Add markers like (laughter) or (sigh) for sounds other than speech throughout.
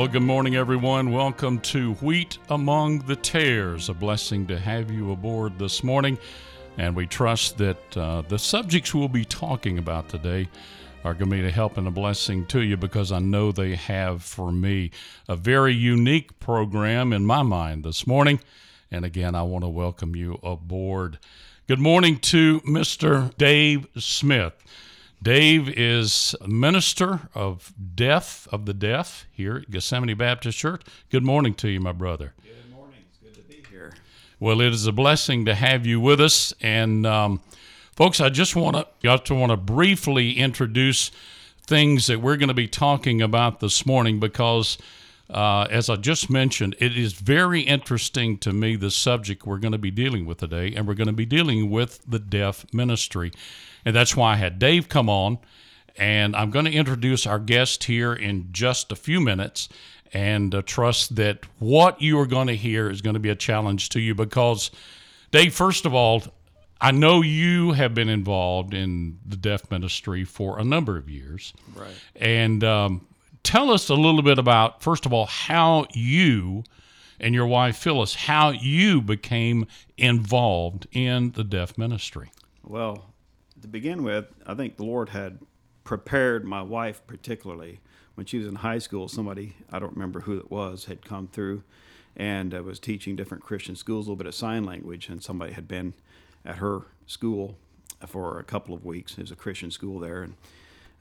Well, good morning, everyone. Welcome to Wheat Among the Tares. A blessing to have you aboard this morning. And we trust that uh, the subjects we'll be talking about today are going to be a help and a blessing to you because I know they have for me a very unique program in my mind this morning. And again, I want to welcome you aboard. Good morning to Mr. Dave Smith. Dave is minister of deaf of the deaf here at Gethsemane Baptist Church. Good morning to you, my brother. Good morning. It's good to be here. Well, it is a blessing to have you with us, and um, folks, I just want to just want to briefly introduce things that we're going to be talking about this morning because. Uh, as I just mentioned, it is very interesting to me the subject we're going to be dealing with today, and we're going to be dealing with the deaf ministry. And that's why I had Dave come on. And I'm going to introduce our guest here in just a few minutes and uh, trust that what you are going to hear is going to be a challenge to you because, Dave, first of all, I know you have been involved in the deaf ministry for a number of years. Right. And um, tell us a little bit about, first of all, how you and your wife Phyllis, how you became involved in the deaf ministry. Well, to begin with, I think the Lord had prepared my wife particularly when she was in high school. Somebody I don't remember who it was had come through and uh, was teaching different Christian schools a little bit of sign language, and somebody had been at her school for a couple of weeks. It was a Christian school there, and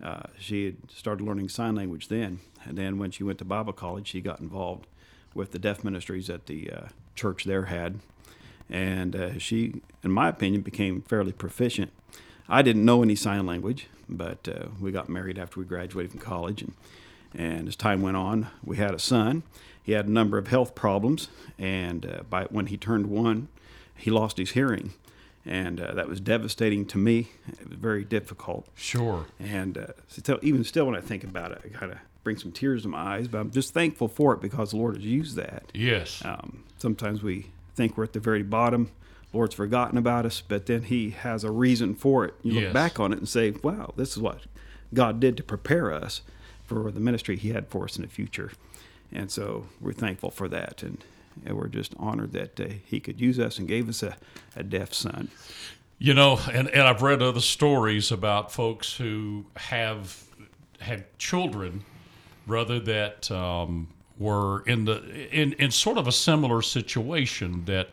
uh, she had started learning sign language then. And then when she went to Bible college, she got involved with the deaf ministries that the uh, church there had, and uh, she, in my opinion, became fairly proficient I didn't know any sign language, but uh, we got married after we graduated from college, and and as time went on, we had a son. He had a number of health problems, and uh, by when he turned one, he lost his hearing, and uh, that was devastating to me. It was very difficult. Sure. And uh, even still, when I think about it, it kind of brings some tears to my eyes. But I'm just thankful for it because the Lord has used that. Yes. Um, sometimes we think we're at the very bottom Lord's forgotten about us, but then He has a reason for it. You Yes. look back on it and say, wow, this is what God did to prepare us for the ministry He had for us in the future. And so we're thankful for that. And, and we're just honored that uh, He could use us and gave us a, a deaf son. You know, and, and I've read other stories about folks who have had children, rather that um, were in the in, in sort of a similar situation that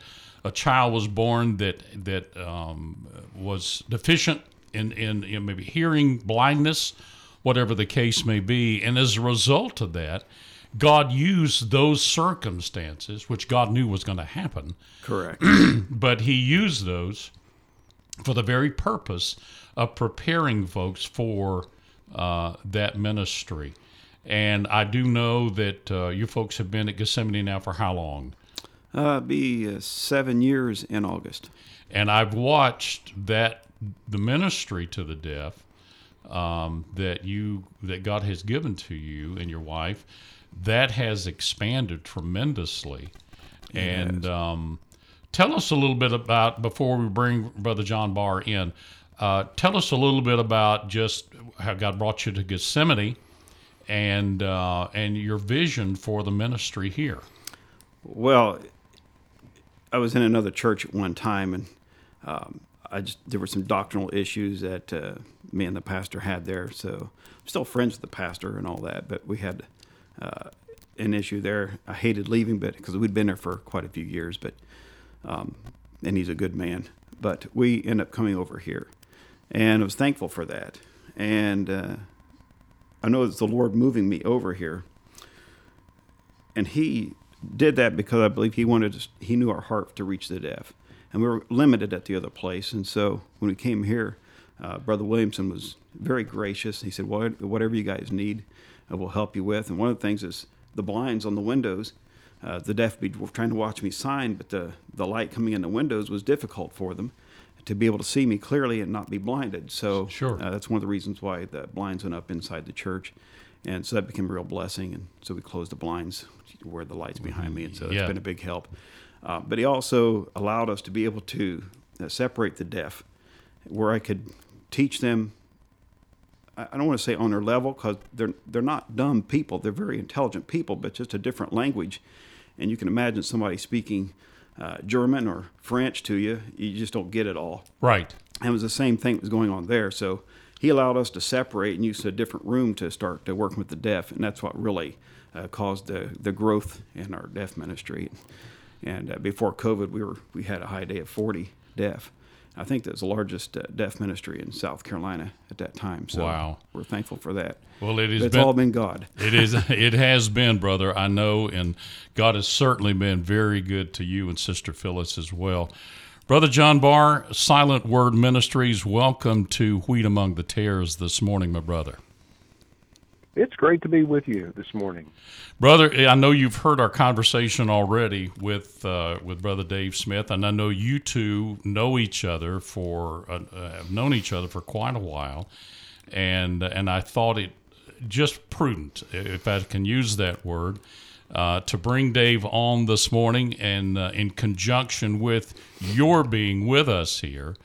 a child was born that that um, was deficient in, in in maybe hearing blindness, whatever the case may be, and as a result of that. God used those circumstances, which God knew was going to happen, Correct. (clears throat) but He used those for the very purpose of preparing folks for uh, that ministry. And I do know that uh, you folks have been at Gethsemane now for how long? Uh, be uh, seven years in August. And I've watched that the ministry to the deaf um, that you that God has given to you and your wife that has expanded tremendously. And um, tell us a little bit about before we bring Brother John Barr in. Uh, tell us a little bit about just how God brought you to Gethsemane and uh, and your vision for the ministry here. Well, I was in another church at one time, and um, I just there were some doctrinal issues that uh, me and the pastor had there. So I'm still friends with the pastor and all that, but we had uh, an issue there. I hated leaving, but because we'd been there for quite a few years, but um, and he's a good man. But we end up coming over here, and I was thankful for that. And uh, I know it's the Lord moving me over here, and He did that because I believe he wanted us, he knew our heart to reach the deaf, and we were limited at the other place. And so when we came here, uh, Brother Williamson was very gracious. He said, "What- "Whatever you guys need, uh, we'll help you with." And one of the things is the blinds on the windows. Uh, the deaf be were trying to watch me sign, but the the light coming in the windows was difficult for them to be able to see me clearly and not be blinded. So Sure. uh, that's one of the reasons why the blinds went up inside the church. And so that became a real blessing. And so we closed the blinds where the lights behind me. And so it's Yeah. been a big help. Uh, but he also allowed us to be able to uh, separate the deaf, where I could teach them I don't want to say on their level because they're they're not dumb people. They're very intelligent people, but just a different language. And you can imagine somebody speaking uh, German or French to you, you just don't get it all. Right. And it was the same thing that was going on there. So he allowed us to separate and use a different room to start to working with the deaf, and that's what really uh, caused the the growth in our deaf ministry. And uh, before COVID, we were we had a high day of 40 deaf. I think that's the largest uh, deaf ministry in South Carolina at that time. So wow. we're thankful for that. Well, it has it's been, all been God. it is (laughs) it has been, brother. I know, and God has certainly been very good to you and Sister Phyllis as well. Brother John Barr, Silent Word Ministries, welcome to Wheat Among the Tares this morning, my brother. It's great to be with you this morning. Brother, I know you've heard our conversation already with uh, with Brother Dave Smith, and I know you two know each other for uh, uh, have known each other for quite a while, and and I thought it just prudent, if I can use that word, uh, to bring Dave on this morning, and uh, in conjunction with your being with us here,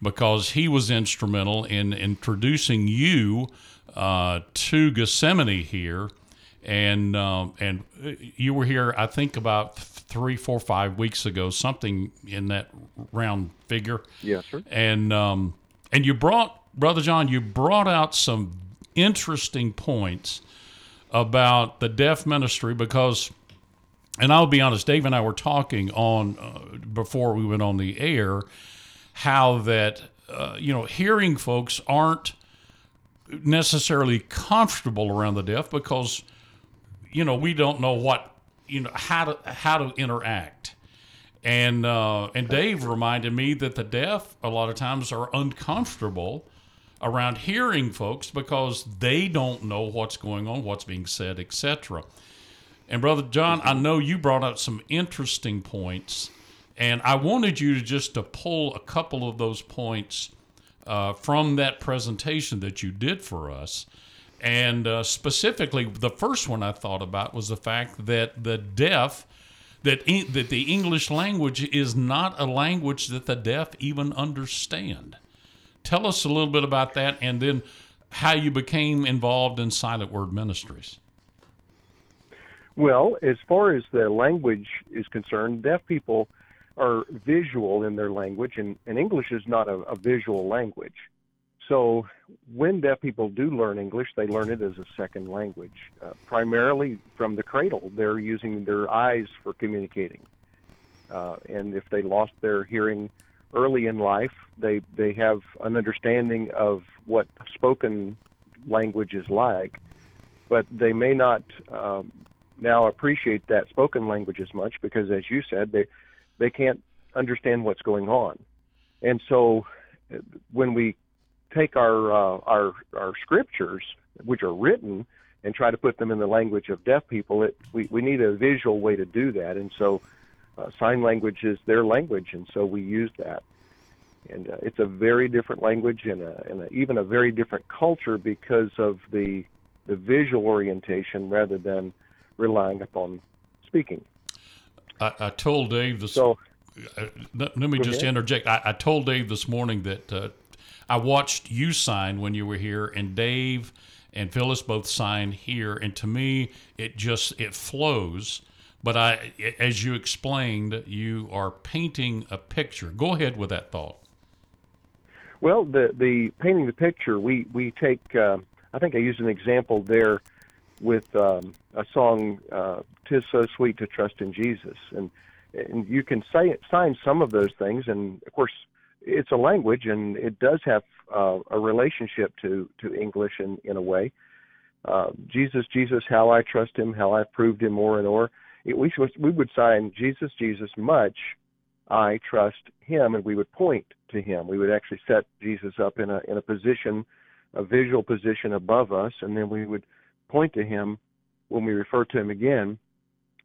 because he was instrumental in introducing you uh, to Gethsemane here and um, and you were here, I think, about three, four, five weeks ago, something in that round figure. Yes, sir. And um, and you brought, brother John, you brought out some interesting points about the deaf ministry because, and I'll be honest, Dave and I were talking on uh, before we went on the air, how that uh, you know hearing folks aren't necessarily comfortable around the deaf because you know we don't know what you know how to how to interact. And uh, and Dave reminded me that the deaf a lot of times are uncomfortable around hearing folks because they don't know what's going on, what's being said, etc. And brother John, I know you brought up some interesting points, and I wanted you to just to pull a couple of those points uh, from that presentation that you did for us. And uh, specifically, the first one I thought about was the fact that the deaf, that e- that the English language is not a language that the deaf even understand. Tell us a little bit about that, and then how you became involved in Silent Word Ministries. Well, as far as the language is concerned, deaf people are visual in their language, and, and English is not a, a visual language. So when deaf people do learn English, they learn it as a second language, uh, primarily from the cradle. They're using their eyes for communicating. Uh, and if they lost their hearing early in life, they, they have an understanding of what spoken language is like, but they may not um, now appreciate that spoken language as much because, as you said, they, they can't understand what's going on. And so uh, when we take our uh, our our scriptures, which are written, and try to put them in the language of deaf people, it we, we need a visual way to do that, and so uh, sign language is their language, and so we use that. And uh, it's a very different language and, a, and a, even a very different culture because of the the visual orientation rather than relying upon speaking. I, I told Dave this. So uh, let, let me just ahead. interject. I, I told Dave this morning that uh, I watched you sign when you were here, and Dave and Phyllis both signed here, and to me, it just it flows. But I, as you explained, you are painting a picture. Go ahead with that thought. Well, the the painting the picture, we we take. Uh, I think I used an example there with um, a song, uh, "Tis so sweet to trust in Jesus," and and you can say sign some of those things, and of course, it's a language, and it does have uh, a relationship to to English in in a way. Uh, Jesus, Jesus, how I trust Him, how I've proved Him more and more. We we would sign Jesus, Jesus, much I trust Him, and we would point to Him. We would actually set Jesus up in a in a position, a visual position above us, and then we would point to Him when we refer to Him again,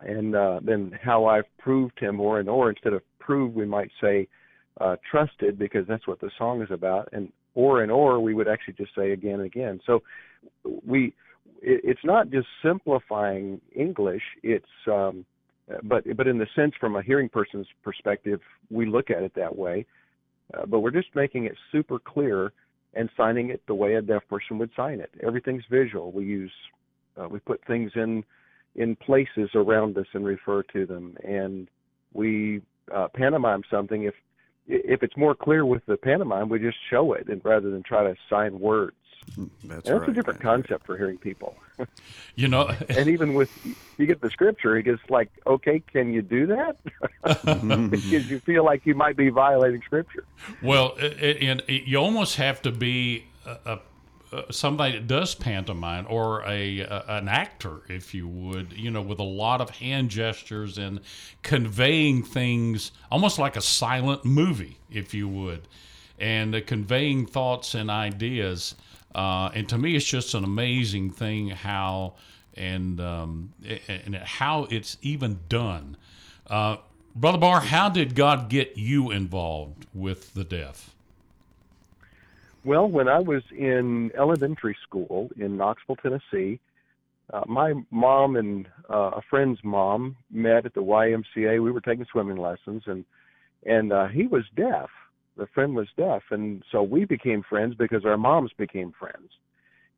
and uh, then how I've proved Him more and more. Instead of prove, we might say uh, trusted, because that's what the song is about, and or and or we would actually just say again and again. So we it, it's not just simplifying English. It's um, but but in the sense from a hearing person's perspective, we look at it that way. Uh, but we're just making it super clear and signing it the way a deaf person would sign it. Everything's visual. We use uh, we put things in in places around us and refer to them, and we uh, pantomime something. If if it's more clear with the pantomime, we just show it, and rather than try to sign words. That's, and right. a different concept for hearing people. You know, (laughs) and even with you get the scripture, it gets like, okay, can you do that? (laughs) (laughs) because you feel like you might be violating scripture. well, it, and it, you almost have to be a, a, a, somebody that does pantomime or a, a an actor, if you would, you know, with a lot of hand gestures and conveying things, almost like a silent movie, if you would, and uh, conveying thoughts and ideas. Uh, and to me, it's just an amazing thing how and um, and how it's even done. Uh, Brother Barr, how did God get you involved with the deaf? Well, when I was in elementary school in Knoxville, Tennessee, uh, my mom and uh, a friend's mom met at the YMCA. We were taking swimming lessons, and and uh, he was deaf. The friend was deaf, and so we became friends because our moms became friends.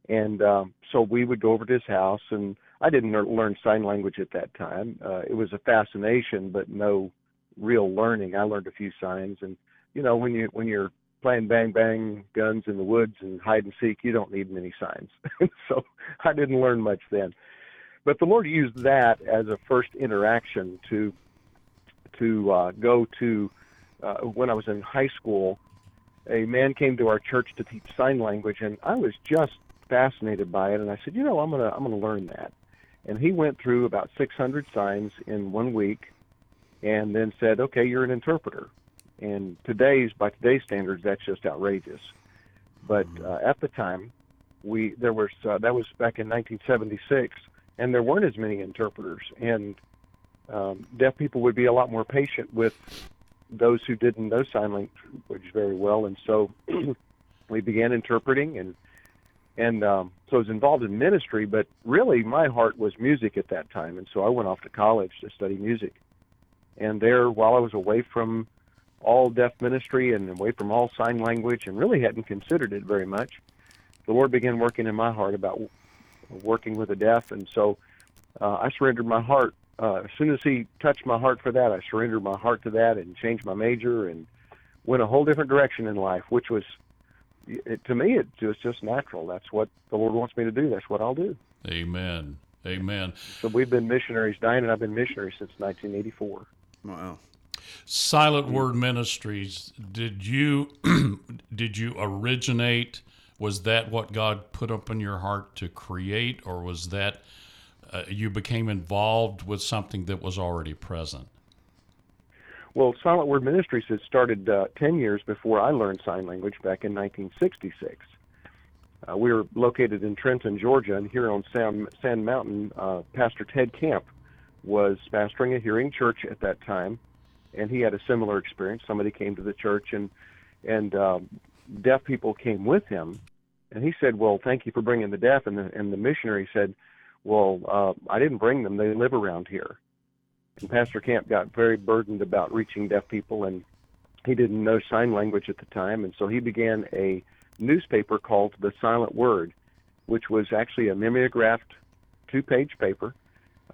And um, so we would go over to his house, and I didn't learn sign language at that time. Uh, it was a fascination, but no real learning. I learned a few signs, and you know, when you when you're playing bang bang guns in the woods and hide and seek, you don't need many signs. (laughs) so I didn't learn much then. But the Lord used that as a first interaction to to uh, go to uh, when I was in high school. A man came to our church to teach sign language, and I was just fascinated by it. And I said, you know, I'm gonna I'm gonna learn that. And he went through about 600 signs in one week, and then said, okay, you're an interpreter. And today's by today's standards, that's just outrageous. But uh, at the time, we there was uh, that was back in 1976, and there weren't as many interpreters, and um, deaf people would be a lot more patient with those who didn't know sign language very well, and so (clears throat) we began interpreting, and and um, so I was involved in ministry. But really, my heart was music at that time, and so I went off to college to study music. And there, while I was away from all deaf ministry and away from all sign language, and really hadn't considered it very much, the Lord began working in my heart about working with the deaf, and so uh, I surrendered my heart uh, as soon as he touched my heart for that, I surrendered my heart to that and changed my major and went a whole different direction in life, which was, it, to me, it was just natural. That's what the Lord wants me to do. That's what I'll do. Amen. Amen. So we've been missionaries, Diane and I've been missionaries since 1984. Wow. Silent Word Ministries. Did you (clears throat) did you originate? Was that what God put up in your heart to create, or was that uh, you became involved with something that was already present? Well, Silent Word Ministries had started uh, 10 years before I learned sign language back in 1966. Uh, we were located in Trenton, Georgia, and here on Sand, Sand Mountain, uh, Pastor Ted Camp was pastoring a hearing church at that time, and he had a similar experience. Somebody came to the church, and and um, deaf people came with him, and he said, "Well, thank you for bringing the deaf." And the and the missionary said, well, uh, I didn't bring them. They live around here. And Pastor Camp got very burdened about reaching deaf people, and he didn't know sign language at the time. And so he began a newspaper called The Silent Word, which was actually a mimeographed two page paper,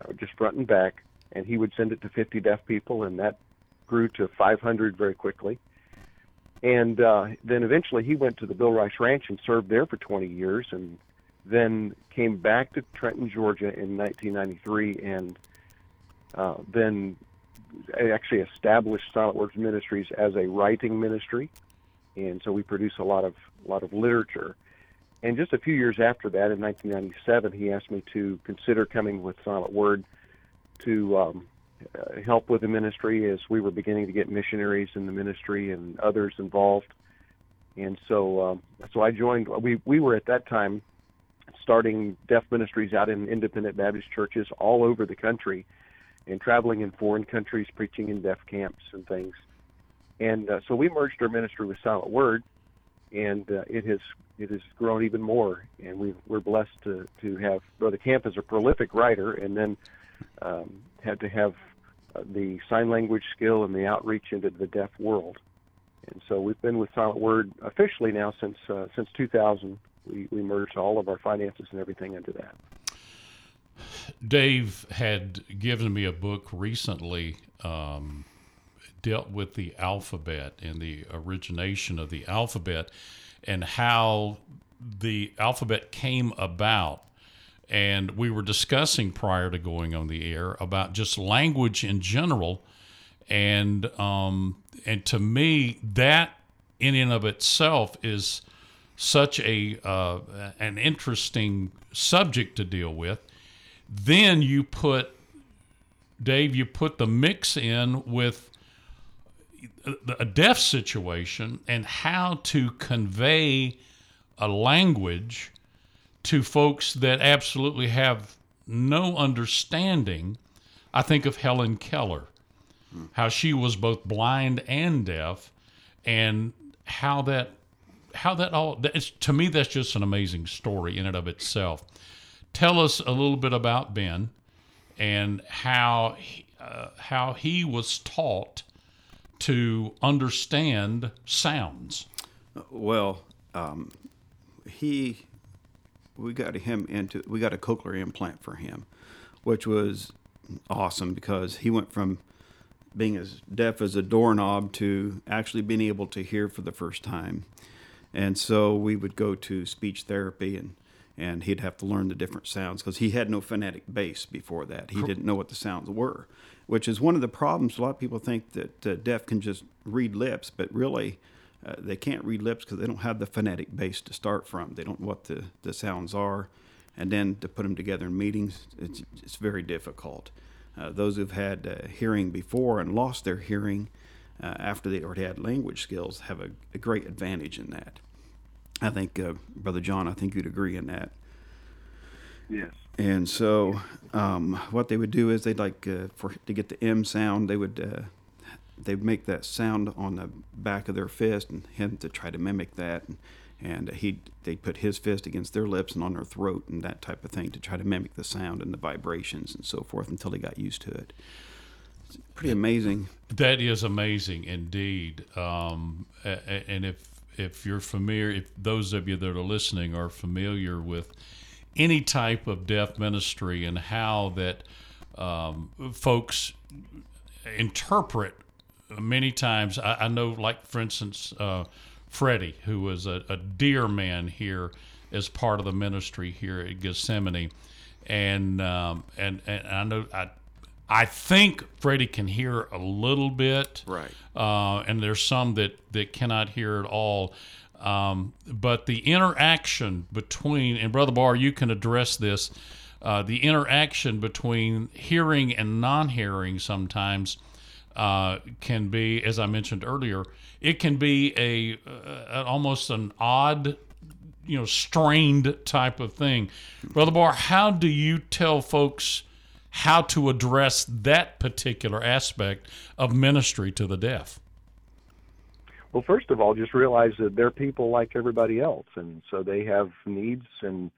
uh, just front and back. And he would send it to 50 deaf people, and that grew to 500 very quickly. And uh, then eventually he went to the Bill Rice Ranch and served there for 20 years and then came back to Trenton, Georgia in 1993, and uh, then actually established Silent Words Ministries as a writing ministry, and so we produce a lot of a lot of literature. And just a few years after that, in 1997, he asked me to consider coming with Silent Word to um, uh, help with the ministry as we were beginning to get missionaries in the ministry and others involved. And so, um, so I joined. We we were at that time starting deaf ministries out in independent Baptist churches all over the country and traveling in foreign countries preaching in deaf camps and things. And uh, so we merged our ministry with Silent Word, and uh, it has it has grown even more. And we we're blessed to to have Brother Camp as a prolific writer, and then um, had to have uh, the sign language skill and the outreach into the deaf world. And so we've been with Silent Word officially now since uh, since 2000. We, we merged all of our finances and everything into that. Dave had given me a book recently, um, dealt with the alphabet and the origination of the alphabet and how the alphabet came about. And we were discussing prior to going on the air about just language in general. And um, and to me, that in and of itself is such a uh, an interesting subject to deal with. Then you put Dave, you put the mix in with a deaf situation and how to convey a language to folks that absolutely have no understanding. I think of Helen Keller, how she was both blind and deaf, and how that how that all to me that's just an amazing story in and of itself. Tell us a little bit about Ben and how he, uh, how he was taught to understand sounds. Well, um, he we got him into we got a cochlear implant for him, which was awesome because he went from being as deaf as a doorknob to actually being able to hear for the first time. And so we would go to speech therapy and and he'd have to learn the different sounds because he had no phonetic base before that. He didn't know what the sounds were, which is one of the problems. A lot of people think that uh, deaf can just read lips, but really uh, they can't read lips because they don't have the phonetic base to start from. They don't know what the, the sounds are. And then to put them together in meetings, it's, it's very difficult. Uh, those who've had uh, hearing before and lost their hearing uh, after they already had language skills have a, a great advantage in that. I think, uh, Brother John, I think you'd agree in that. Yes. And so, um, what they would do is they'd like uh, for to get the M sound, they would uh, they'd make that sound on the back of their fist, and him to try to mimic that, and, and he they'd put his fist against their lips and on their throat and that type of thing to try to mimic the sound and the vibrations and so forth until they got used to it. It's pretty amazing. That is amazing indeed. Um, and if if you're familiar, if those of you that are listening are familiar with any type of deaf ministry and how that um, folks interpret many times, I, I, know, like for instance, uh, Freddie, who was a, a, dear man here as part of the ministry here at Gethsemane, and um, and and I know I I think Freddie can hear a little bit, right? Uh, and there's some that that cannot hear at all. Um, but the interaction between and Brother Barr, you can address this. Uh, the interaction between hearing and non-hearing sometimes uh, can be, as I mentioned earlier, it can be a, a almost an odd you know strained type of thing brother barr how do you tell folks how to address that particular aspect of ministry to the deaf? Well, first of all, just realize that they're people like everybody else, and so they have needs and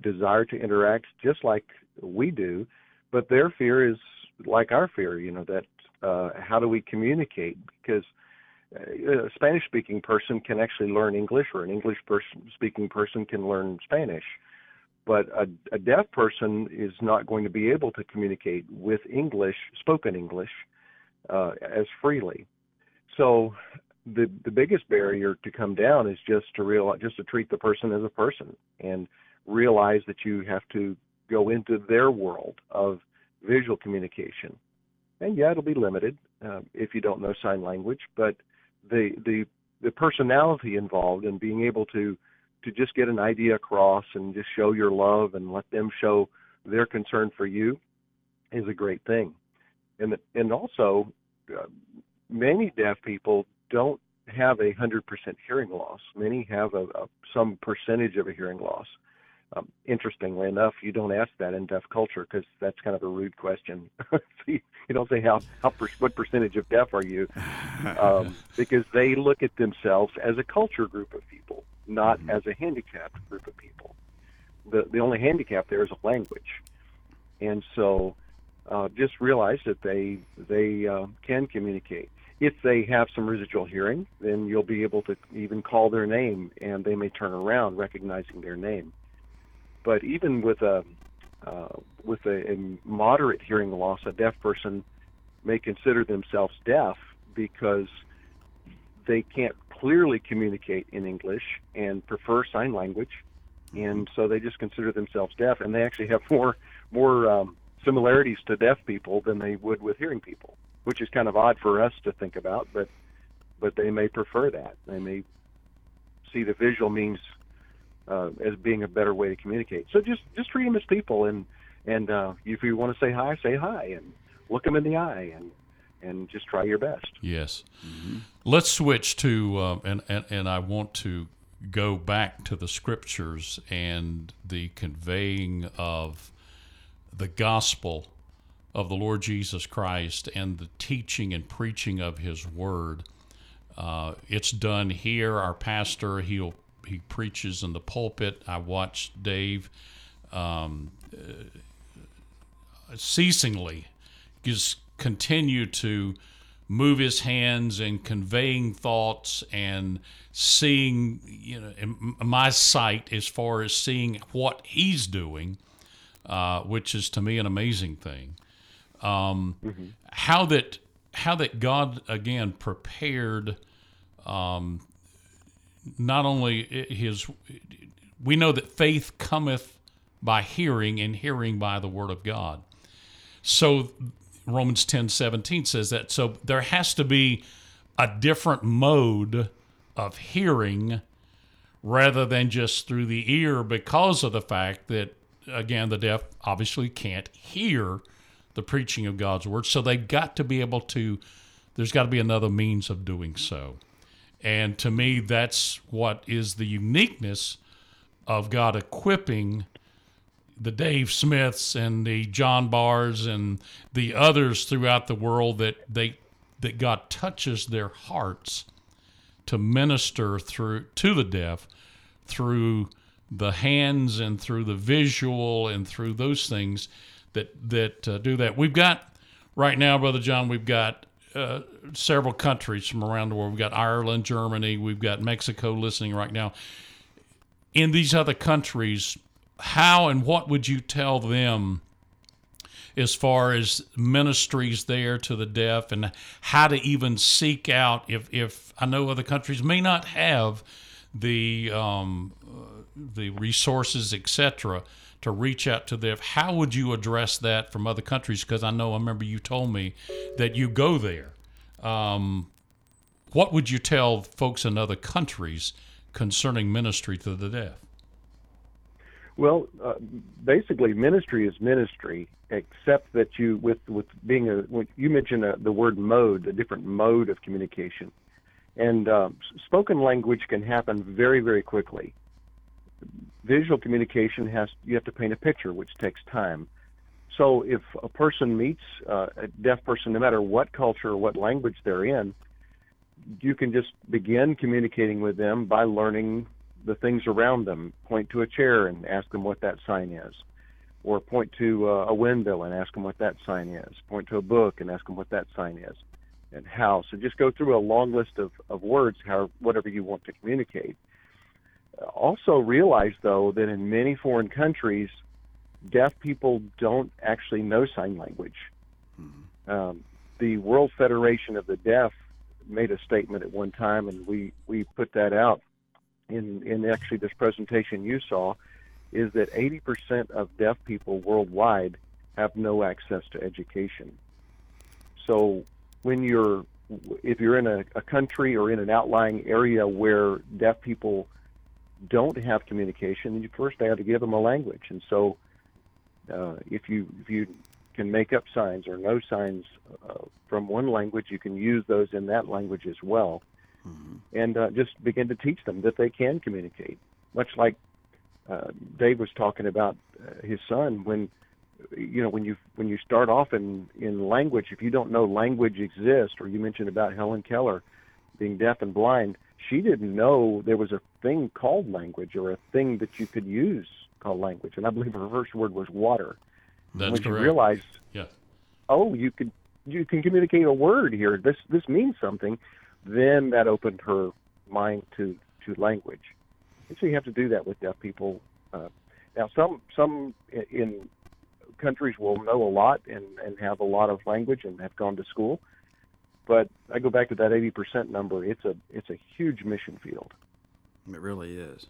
desire to interact just like we do. But their fear is like our fear, you know, that uh, how do we communicate? Because uh, a Spanish speaking person can actually learn English, or an English speaking person can learn Spanish but a, a deaf person is not going to be able to communicate with English, spoken English, uh, as freely. So the the biggest barrier to come down is just to realize, just to treat the person as a person and realize that you have to go into their world of visual communication. And yeah, it'll be limited uh, if you don't know sign language, but the the the personality involved in being able to to just get an idea across and just show your love and let them show their concern for you is a great thing. And and also, uh, many deaf people don't have a hundred percent hearing loss. Many have a, a some percentage of a hearing loss. Um, interestingly enough, you don't ask that in deaf culture because that's kind of a rude question. (laughs) so you, you, don't say how how per, what percentage of deaf are you, (laughs) um, because they look at themselves as a culture group of people not mm-hmm. as a handicapped group of people. The the only handicap there is a language, and so uh, just realize that they they uh, can communicate. if they have some residual hearing, then you'll be able to even call their name, and they may turn around recognizing their name. But even with a uh, with a, a moderate hearing loss, a deaf person may consider themselves deaf because they can't clearly communicate in English and prefer sign language, and so they just consider themselves deaf, and they actually have more more um, similarities to deaf people than they would with hearing people, which is kind of odd for us to think about, but but they may prefer that. They may see the visual means uh, as being a better way to communicate. So just just treat them as people, and and uh, if you want to say hi, say hi, and look them in the eye, and and just try your best. Yes. Mm-hmm. Let's switch to uh, and, and and I want to go back to the scriptures and the conveying of the gospel of the Lord Jesus Christ and the teaching and preaching of His Word. Uh, it's done here. Our pastor he'll he preaches in the pulpit. I watched Dave um, uh, ceasingly just continue to move his hands and conveying thoughts and seeing you know my sight as far as seeing what he's doing uh, which is to me an amazing thing um, mm-hmm. how that how that god again prepared um, not only his we know that faith cometh by hearing and hearing by the word of god so romans 10 17 says that. So there has to be a different mode of hearing rather than just through the ear because of the fact that again the deaf obviously can't hear the preaching of god's word. So they've got to be able to there's got to be another means of doing so. And to me, that's what is the uniqueness of God equipping the Dave Smiths and the John Barrs and the others throughout the world that they that God touches their hearts to minister through to the deaf through the hands and through the visual and through those things that that uh, do that. We've got right now, brother John. We've got uh, several countries from around the world. We've got Ireland, Germany, we've got Mexico listening right now. In these other countries, how and what would you tell them as far as ministries there to the deaf and how to even seek out if, if I know other countries may not have the um, uh, the resources, etc., to reach out to them. How would you address that from other countries? Because I know I remember you told me that you go there. Um, what would you tell folks in other countries concerning ministry to the deaf? Well, uh, basically, ministry is ministry, except that you, with with being a, you mentioned a, uh, the word mode, a different mode of communication, and uh, spoken language can happen very, very quickly visual communication has you have to paint a picture, which takes time. So if a person meets uh, a deaf person, no matter what culture or what language they're in, you can just begin communicating with them by learning the things around them. Point to a chair and ask them what that sign is, or point to uh, a window and ask them what that sign is. Point to a book and ask them what that sign is, and how. So just go through a long list of, of words, how whatever you want to communicate also realize, though, that in many foreign countries, deaf people don't actually know sign language. Mm-hmm. Um, the World Federation of the Deaf made a statement at one time, and we, we put that out in, in actually this presentation you saw, is that 80% of deaf people worldwide have no access to education. So when you're if you're in a, a country or in an outlying area where deaf people don't have communication, you first have to give them a language. And so, uh, if you if you can make up signs or know signs uh, from one language, you can use those in that language as well, mm-hmm. and uh, just begin to teach them that they can communicate. Much like uh, Dave was talking about uh, his son when you know when you when you start off in in language if you don't know language exists or you mentioned about Helen Keller being deaf and blind she didn't know there was a thing called language or a thing that you could use called language. And I believe her first word was water. That's when correct. she realized, yeah. oh, you could you can communicate a word here. This this means something. Then that opened her mind to to language, and so you have to do that with deaf people. Uh, now, some some in countries will know a lot and and have a lot of language and have gone to school, but I go back to that eighty percent number. It's a it's a huge mission field. It really is.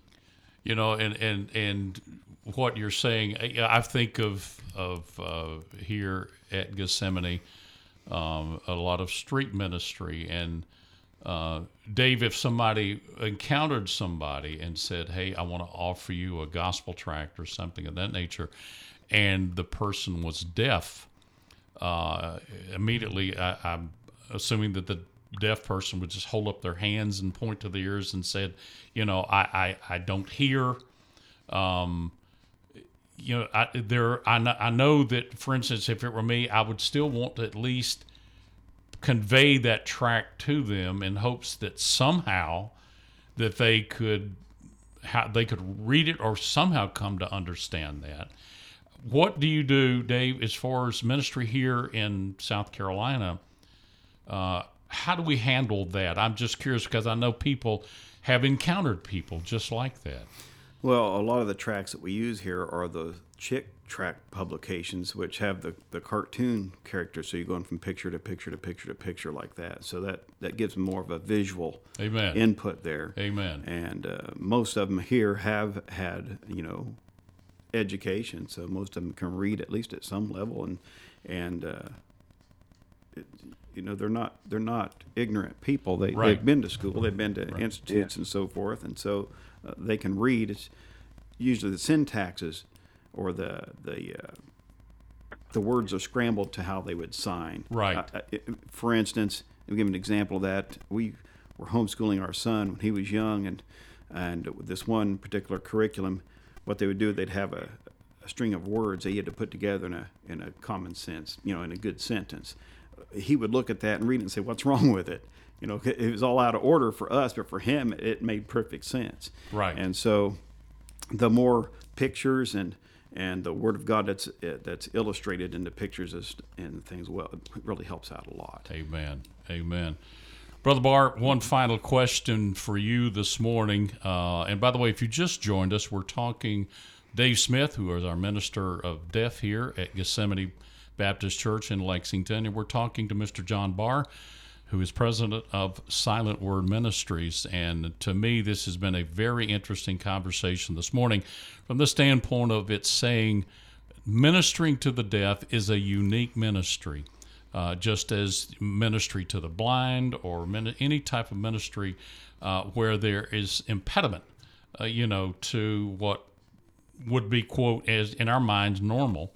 You know, and and and what you're saying, I think of of uh, here at Gethsemane, um, a lot of street ministry and. Uh, Dave, if somebody encountered somebody and said, "Hey, I want to offer you a gospel tract or something of that nature," and the person was deaf, uh, immediately I, I'm assuming that the deaf person would just hold up their hands and point to the ears and said, you know, I, I, I don't hear. Um, you know, I, there, I know, I know that, for instance, if it were me, I would still want to at least convey that tract to them in hopes that somehow that they could how they could read it or somehow come to understand that. What do you do, Dave, as far as ministry here in South Carolina? Uh, how do we handle that? I'm just curious because I know people have encountered people just like that. Well, a lot of the tracts that we use here are the Chick tract publications, which have the, the cartoon characters. So you're going from picture to picture to picture to picture like that. So that, that gives more of a visual Amen. input there. Amen. And uh, most of them here have had, you know, education. So most of them can read at least at some level. And, and uh, it, you know they're not they're not ignorant people. They right. they've been to school, they've been to right. institutes yeah. and so forth, and so uh, they can read. It's usually the syntaxes or the the uh, the words are scrambled to how they would sign. Right. Uh, for instance, I'll give an example of that. We were homeschooling our son when he was young, and and with this one particular curriculum, what they would do, they'd have a, a string of words that you had to put together in a in a common sense, you know, in a good sentence he would look at that and read it and say, "What's wrong with it?" You know, it was all out of order for us, but for him, it made perfect sense. Right. And so, the more pictures and and the Word of God that's that's illustrated in the pictures and things, well, it really helps out a lot. Amen. Amen. Brother Barr, one final question for you this morning. Uh, and by the way, if you just joined us, we're talking Dave Smith, who is our minister of deaf here at Gethsemane Baptist Church in Lexington, and we're talking to Mr. John Barr, who is president of Silent Word Ministries. And to me, this has been a very interesting conversation this morning from the standpoint of it saying ministering to the deaf is a unique ministry. Uh, just as ministry to the blind or min- any type of ministry uh, where there is impediment, uh, you know, to what would be quote as in our minds normal.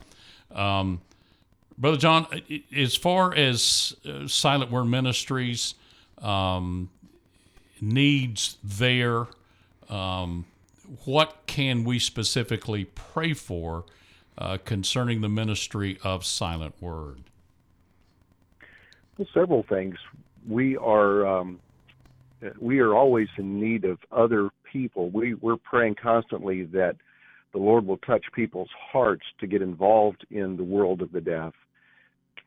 Um, Brother John, as far as uh, Silent Word Ministries um, needs there, um, what can we specifically pray for uh, concerning the ministry of Silent Word? Well, several things. We are um, we are always in need of other people. We we're praying constantly that the Lord will touch people's hearts to get involved in the world of the deaf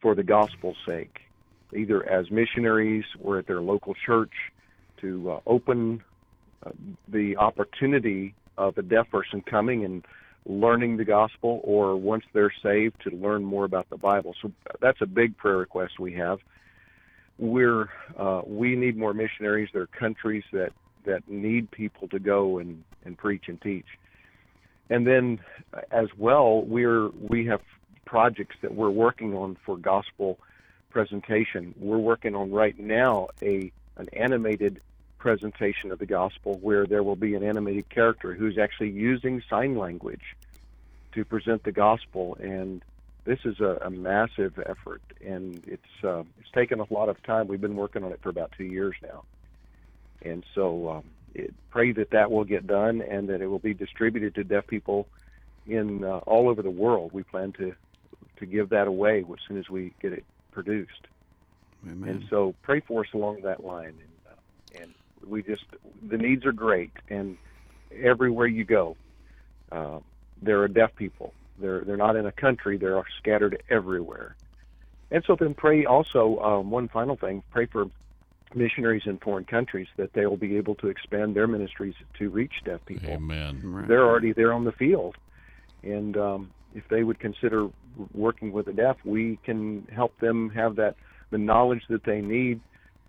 for the gospel's sake, either as missionaries or at their local church, to uh, open uh, the opportunity of a deaf person coming and learning the gospel, or once they're saved, to learn more about the Bible. So that's a big prayer request we have. We're uh, we need more missionaries. There are countries that that need people to go and and preach and teach. And then, as well, we're we have projects that we're working on for gospel presentation. We're working on right now a an animated presentation of the gospel where there will be an animated character who's actually using sign language to present the gospel. And this is a, a massive effort and it's uh, it's taken a lot of time. We've been working on it for about two years now. And so um, it, pray that that will get done and that it will be distributed to deaf people in uh, all over the world. We plan to to give that away as soon as we get it produced. Amen. And so pray for us along that line. And, uh, and we just, the needs are great. And everywhere you go, uh, there are deaf people. They're, they're not in a country, they're scattered everywhere. and so then pray also. Um, one final thing: pray for missionaries in foreign countries that they will be able to expand their ministries to reach deaf people. Amen. Right. They're already there on the field, and um, if they would consider working with the deaf, we can help them have that the knowledge that they need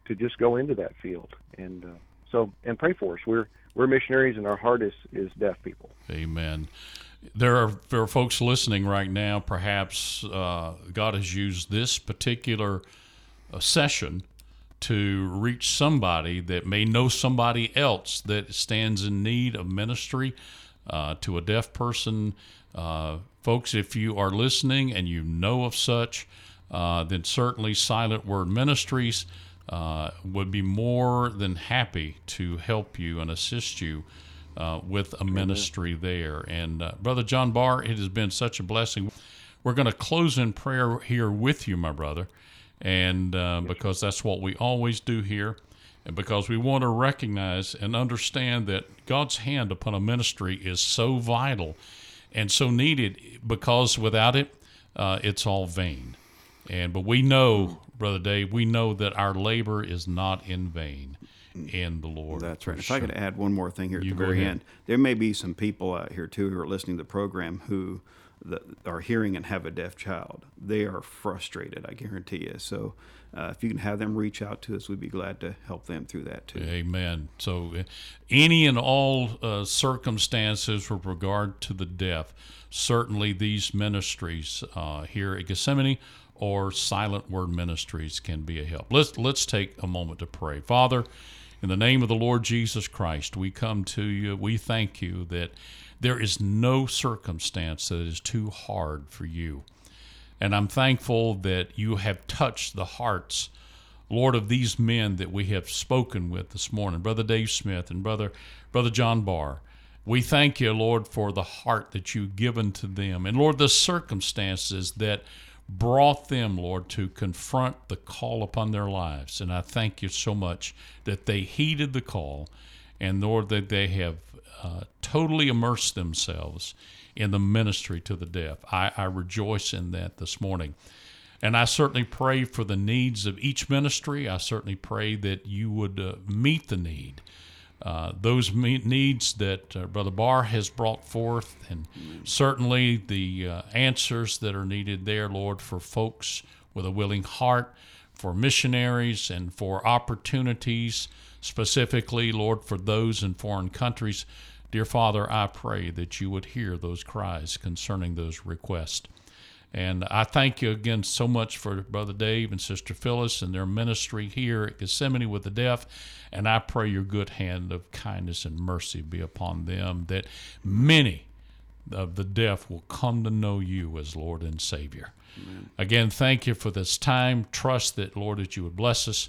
to just go into that field. And uh, so, and pray for us. We're we're missionaries, and our heart is is deaf people. Amen. There are, there are folks listening right now. Perhaps uh, God has used this particular uh, session to reach somebody that may know somebody else that stands in need of ministry uh, to a deaf person. Uh, folks, if you are listening and you know of such, uh, then certainly Silent Word Ministries uh, would be more than happy to help you and assist you uh, with a ministry there. And uh, Brother John Barr, it has been such a blessing. We're going to close in prayer here with you, my brother, and because that's what we always do here, and because we want to recognize and understand that God's hand upon a ministry is so vital and so needed, because without it, uh, it's all vain. And but we know, Brother Dave, we know that our labor is not in vain in the Lord. That's right. If I could add one more thing here at You the very ahead. end, there may be some people out here too who are listening to the program who that are hearing and have a deaf child. They are frustrated, I guarantee you. So uh, if you can have them reach out to us, we'd be glad to help them through that too. Amen. So, uh, any and all uh, circumstances with regard to the deaf, certainly these ministries uh, here at Gethsemane or Silent Word Ministries can be a help. Let's let's take a moment to pray. Father, in the name of the Lord Jesus Christ, we come to you. We thank you that there is no circumstance that is too hard for you. And I'm thankful that you have touched the hearts, Lord, of these men that we have spoken with this morning, Brother Dave Smith and Brother Brother John Barr. We thank you, Lord, for the heart that you've given to them. And Lord, the circumstances that brought them, Lord, to confront the call upon their lives. And I thank you so much that they heeded the call and, Lord, that they have uh, totally immersed themselves in the ministry to the deaf. I, I rejoice in that this morning. And I certainly pray for the needs of each ministry. I certainly pray that you would uh, meet the need. Uh, those me- needs that uh, Brother Barr has brought forth, and certainly the uh, answers that are needed there, Lord, for folks with a willing heart, for missionaries, and for opportunities, specifically, Lord, for those in foreign countries. Dear Father, I pray that you would hear those cries concerning those requests. And I thank you again so much for Brother Dave and Sister Phyllis and their ministry here at Gethsemane with the deaf. And I pray your good hand of kindness and mercy be upon them, that many of the deaf will come to know you as Lord and Savior. Again, thank you for this time. Trust that, Lord, that you would bless us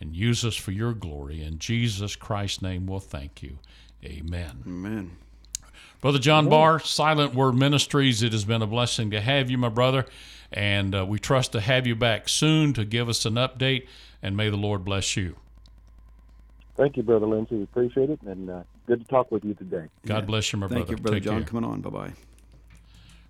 and use us for your glory. In Jesus Christ's name, we'll thank you. Amen. Amen. Brother John Barr, Silent Word Ministries, it has been a blessing to have you, my brother. And uh, we trust to have you back soon to give us an update. And may the Lord bless you. Thank you, Brother Lindsay. We appreciate it, and uh, good to talk with you today. God Yeah. bless you, my Thank brother. you, Brother Take John, care. coming on. Bye bye.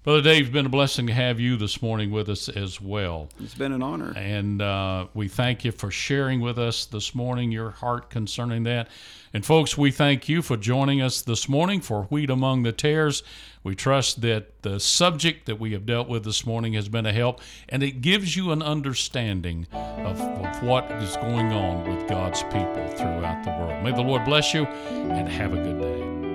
Brother Dave, it's been a blessing to have you this morning with us as well. It's been an honor. And uh, we thank you for sharing with us this morning your heart concerning that. And folks, we thank you for joining us this morning for Wheat Among the Tares. We trust that the subject that we have dealt with this morning has been a help and it gives you an understanding of, of what is going on with God's people throughout the world. May the Lord bless you and have a good day.